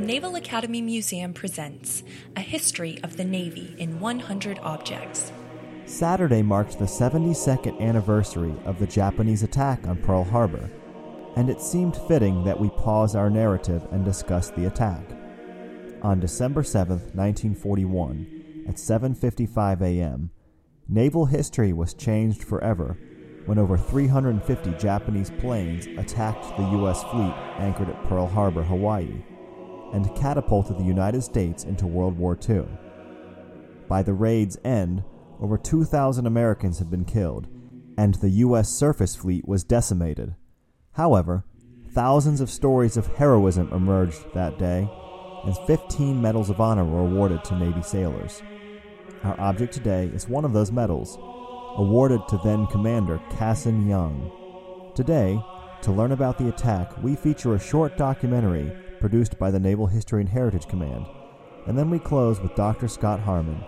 Naval Academy Museum presents A History of the Navy in 100 Objects. Saturday marked the 72nd anniversary of the Japanese attack on Pearl Harbor, and it seemed fitting that we pause our narrative and discuss the attack. On December 7, 1941, at 7:55 a.m., naval history was changed forever when over 350 Japanese planes attacked the U.S. fleet anchored at Pearl Harbor, Hawaii, and catapulted the United States into World War II. By the raid's end, over 2,000 Americans had been killed, and the U.S. surface fleet was decimated. However, thousands of stories of heroism emerged that day, and 15 Medals of Honor were awarded to Navy sailors. Our object today is one of those medals, awarded to then Commander Cassin Young. Today, to learn about the attack, we feature a short documentary produced by the Naval History and Heritage Command, and then we close with Dr. Scott Harmon,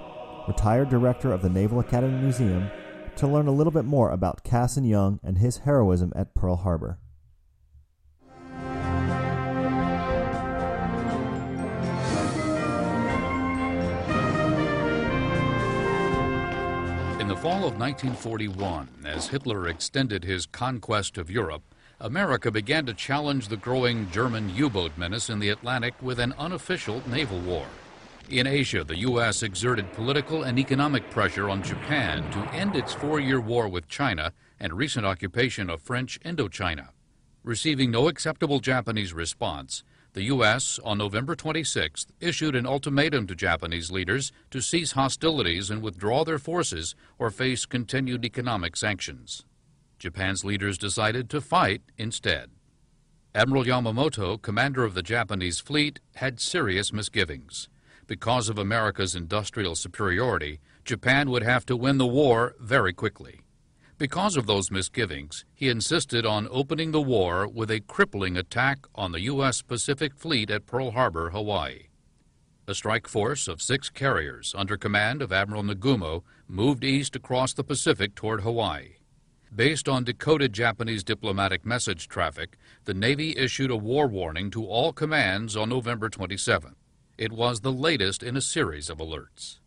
retired director of the Naval Academy Museum, to learn a little bit more about Cassin Young and his heroism at Pearl Harbor. In the fall of 1941, as Hitler extended his conquest of Europe, America began to challenge the growing German U boat menace in the Atlantic with an unofficial naval war. In Asia, the U.S. exerted political and economic pressure on Japan to end its four year war with China and recent occupation of French Indochina. Receiving no acceptable Japanese response, the U.S., on November 26th, issued an ultimatum to Japanese leaders to cease hostilities and withdraw their forces or face continued economic sanctions. Japan's leaders decided to fight instead. Admiral Yamamoto, commander of the Japanese fleet, had serious misgivings. Because of America's industrial superiority, Japan would have to win the war very quickly. Because of those misgivings, he insisted on opening the war with a crippling attack on the U.S. Pacific Fleet at Pearl Harbor, Hawaii. A strike force of six carriers under command of Admiral Nagumo moved east across the Pacific toward Hawaii. Based on decoded Japanese diplomatic message traffic, the Navy issued a war warning to all commands on November 27. It was the latest in a series of alerts.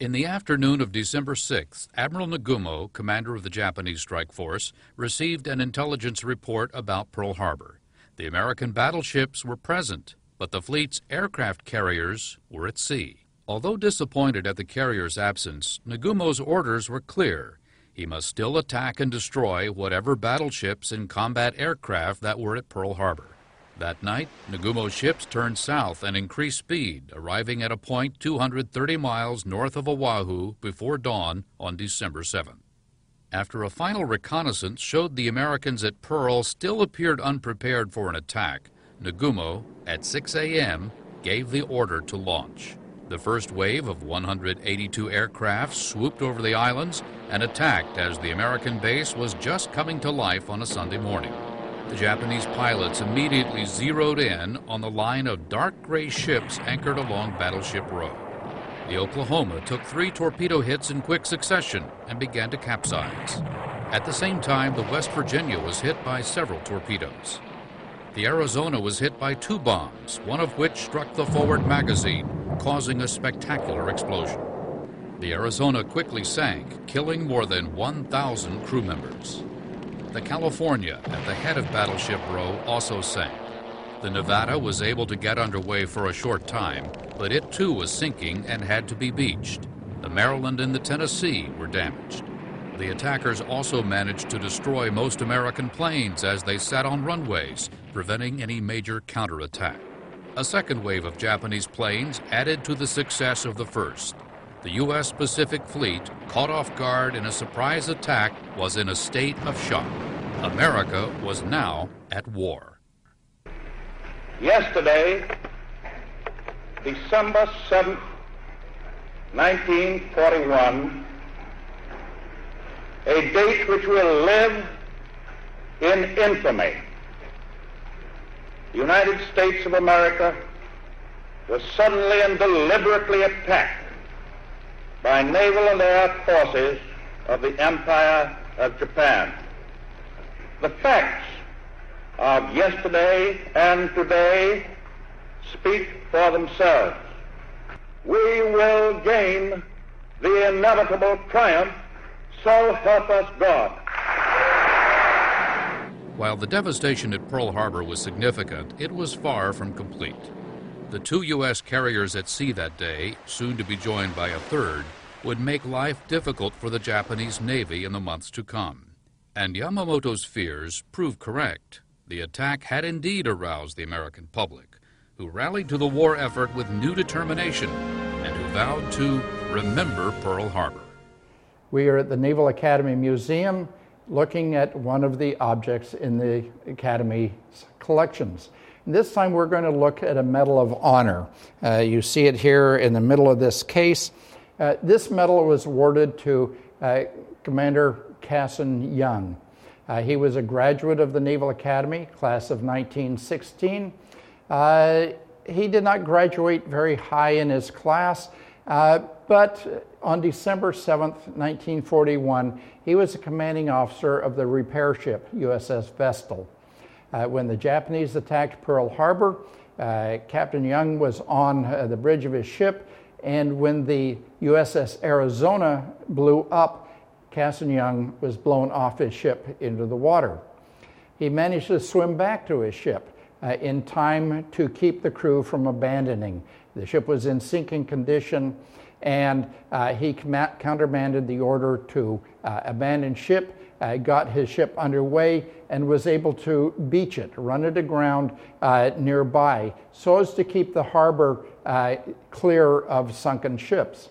In the afternoon of December 6th, Admiral Nagumo, commander of the Japanese strike force, received an intelligence report about Pearl Harbor. The American battleships were present, but the fleet's aircraft carriers were at sea. Although disappointed at the carrier's absence, Nagumo's orders were clear. He must still attack and destroy whatever battleships and combat aircraft that were at Pearl Harbor. That night, Nagumo's ships turned south and increased speed, arriving at a point 230 miles north of Oahu before dawn on December 7th. After a final reconnaissance showed the Americans at Pearl still appeared unprepared for an attack, Nagumo, at 6 a.m., gave the order to launch. The first wave of 182 aircraft swooped over the islands and attacked as the American base was just coming to life on a Sunday morning. The Japanese pilots immediately zeroed in on the line of dark gray ships anchored along Battleship Row. The Oklahoma took three torpedo hits in quick succession and began to capsize. At the same time, the West Virginia was hit by several torpedoes. The Arizona was hit by two bombs, one of which struck the forward magazine, causing a spectacular explosion. The Arizona quickly sank, killing more than 1,000 crew members. The California, at the head of Battleship Row, also sank. The Nevada was able to get underway for a short time, but it too was sinking and had to be beached. The Maryland and the Tennessee were damaged. The attackers also managed to destroy most American planes as they sat on runways, preventing any major counterattack. A second wave of Japanese planes added to the success of the first the U.S. Pacific Fleet, caught off guard in a surprise attack, was in a state of shock. America was now at war. Yesterday, December 7th, 1941, a date which will live in infamy. The United States of America was suddenly and deliberately attacked by naval and air forces of the Empire of Japan. The facts of yesterday and today speak for themselves. We will gain the inevitable triumph, so help us God. While the devastation at Pearl Harbor was significant, it was far from complete. The two U.S. carriers at sea that day, soon to be joined by a third, would make life difficult for the Japanese Navy in the months to come. And Yamamoto's fears proved correct. The attack had indeed aroused the American public, who rallied to the war effort with new determination and who vowed to remember Pearl Harbor. We are at the Naval Academy Museum looking at one of the objects in the Academy's collections. And this time we're going to look at a Medal of Honor. Uh, you see it here in the middle of this case. Uh, this medal was awarded to uh, Commander Cassin Young. Uh, he was a graduate of the Naval Academy, class of 1916. Uh, he did not graduate very high in his class, uh, but on December 7th, 1941, he was a commanding officer of the repair ship USS Vestal. Uh, when the Japanese attacked Pearl Harbor, uh, Captain Young was on uh, the bridge of his ship, and when the USS Arizona blew up, Cassin Young was blown off his ship into the water. He managed to swim back to his ship uh, in time to keep the crew from abandoning. The ship was in sinking condition, and uh, he countermanded the order to uh, abandon ship, uh, got his ship underway, and was able to beach it, run it aground uh, nearby, so as to keep the harbor uh, clear of sunken ships.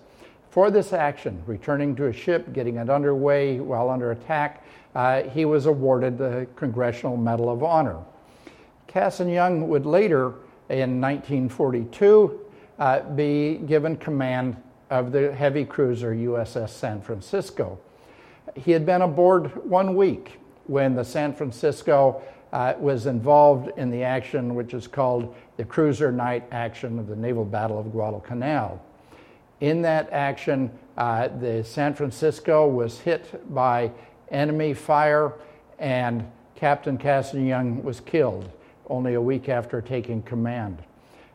For this action, returning to a ship, getting it underway while under attack, uh, he was awarded the Congressional Medal of Honor. Cassin Young would later, in 1942, uh, be given command of the heavy cruiser USS San Francisco. He had been aboard one week when the San Francisco uh, was involved in the action which is called the Cruiser Night Action of the Naval Battle of Guadalcanal. In that action, uh, the San Francisco was hit by enemy fire, and Captain Cassin Young was killed only a week after taking command.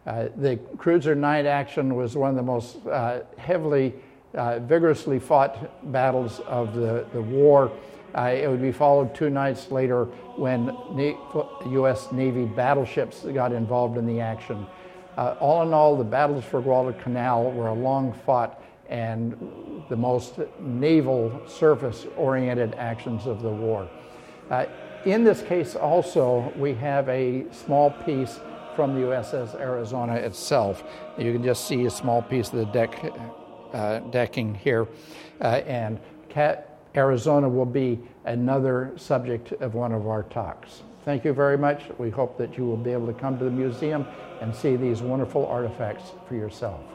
Uh, the cruiser night action was one of the most uh, heavily, uh, vigorously fought battles of the, the war. It would be followed two nights later when U.S. Navy battleships got involved in the action. All in all, the battles for Guadalcanal were a long fought and the most naval surface oriented actions of the war. Uh, in this case, also, we have a small piece from the USS Arizona itself. You can just see a small piece of the deck uh, decking here, uh, and Cat Arizona will be another subject of one of our talks. Thank you very much. We hope that you will be able to come to the museum and see these wonderful artifacts for yourself.